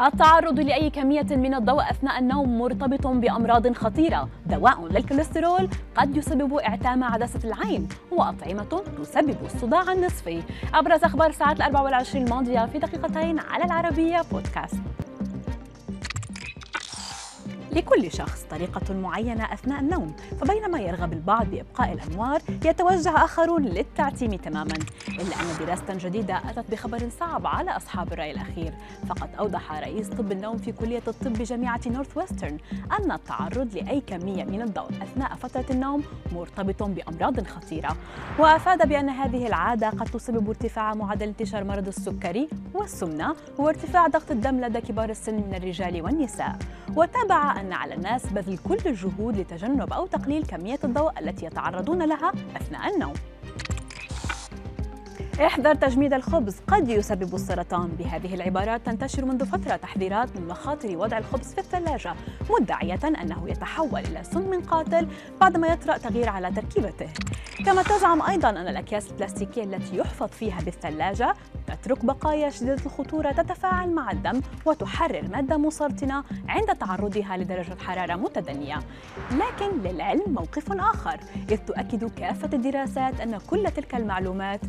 التعرض لأي كمية من الضوء أثناء النوم مرتبط بأمراض خطيرة دواء للكوليسترول قد يسبب إعتام عدسة العين وأطعمة تسبب الصداع النصفي. أبرز أخبار الساعة الأربع والعشرين الماضية في دقيقتين على العربية بودكاست. لكل شخص طريقة معينة أثناء النوم فبينما يرغب البعض بإبقاء الأنوار يتوجه آخرون للتعتيم تماما. إلا أن دراسة جديدة أتت بخبر صعب على أصحاب الرأي الأخير. فقد أوضح رئيس طب النوم في كلية الطب بجامعة نورث ويسترن أن التعرض لأي كمية من الضوء أثناء فترة النوم مرتبط بأمراض خطيرة. وأفاد بأن هذه العادة قد تسبب ارتفاع معدل انتشار مرض السكري والسمنة وارتفاع ضغط الدم لدى كبار السن من الرجال والنساء. وتابع أن على الناس بذل كل الجهود لتجنب أو تقليل كمية الضوء التي يتعرضون لها أثناء النوم. احذر تجميد الخبز قد يسبب السرطان. بهذه العبارات تنتشر منذ فترة تحذيرات من مخاطر وضع الخبز في الثلاجة مدعية أنه يتحول إلى سم قاتل بعدما يطرأ تغيير على تركيبته. كما تزعم أيضا أن الأكياس البلاستيكية التي يحفظ فيها بالثلاجة تترك بقايا شديدة الخطورة تتفاعل مع الدم وتحرر مادة مسرطنة عند تعرضها لدرجة حرارة متدنية. لكن للعلم موقف آخر إذ تؤكد كافة الدراسات أن كل تلك المعلومات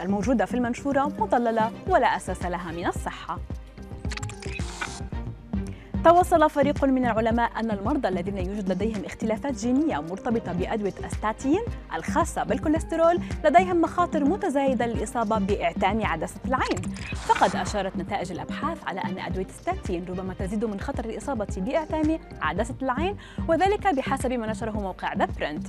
الموجودة في المنشورة مضللة ولا أساس لها من الصحة. توصل فريق من العلماء أن المرضى الذين يوجد لديهم اختلافات جينية مرتبطة بأدوية أستاتين الخاصة بالكوليسترول لديهم مخاطر متزايدة للإصابة بإعتام عدسة العين. فقد أشارت نتائج الأبحاث على أن أدوية ستاتين ربما تزيد من خطر الإصابة بإعتام عدسة العين وذلك بحسب ما نشره موقع ذا برنت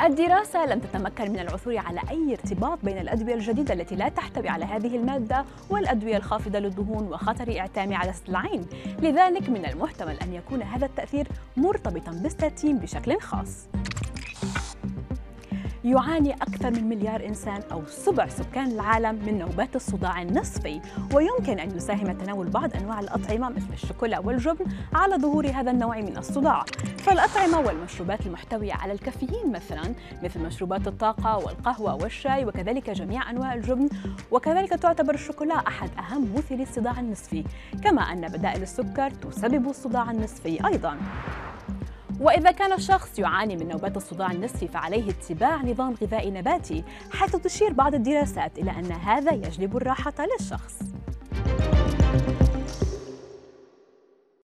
الدراسة لم تتمكن من العثور على أي ارتباط بين الأدوية الجديدة التي لا تحتوي على هذه المادة والأدوية الخافضة للدهون وخطر إعتام عدسة العين لذلك من المحتمل أن يكون هذا التأثير مرتبطا بالستاتين بشكل خاص. يعاني أكثر من مليار إنسان أو سبع سكان العالم من نوبات الصداع النصفي. ويمكن أن يساهم تناول بعض أنواع الأطعمة مثل الشوكولا والجبن على ظهور هذا النوع من الصداع. فالأطعمة والمشروبات المحتوية على الكافيين مثلا مثل مشروبات الطاقة والقهوة والشاي وكذلك جميع أنواع الجبن وكذلك تعتبر الشوكولا أحد أهم مثيري الصداع النصفي. كما أن بدائل السكر تسبب الصداع النصفي أيضاً. وإذا كان الشخص يعاني من نوبات الصداع النصفي فعليه اتباع نظام غذائي نباتي حيث تشير بعض الدراسات إلى أن هذا يجلب الراحة للشخص.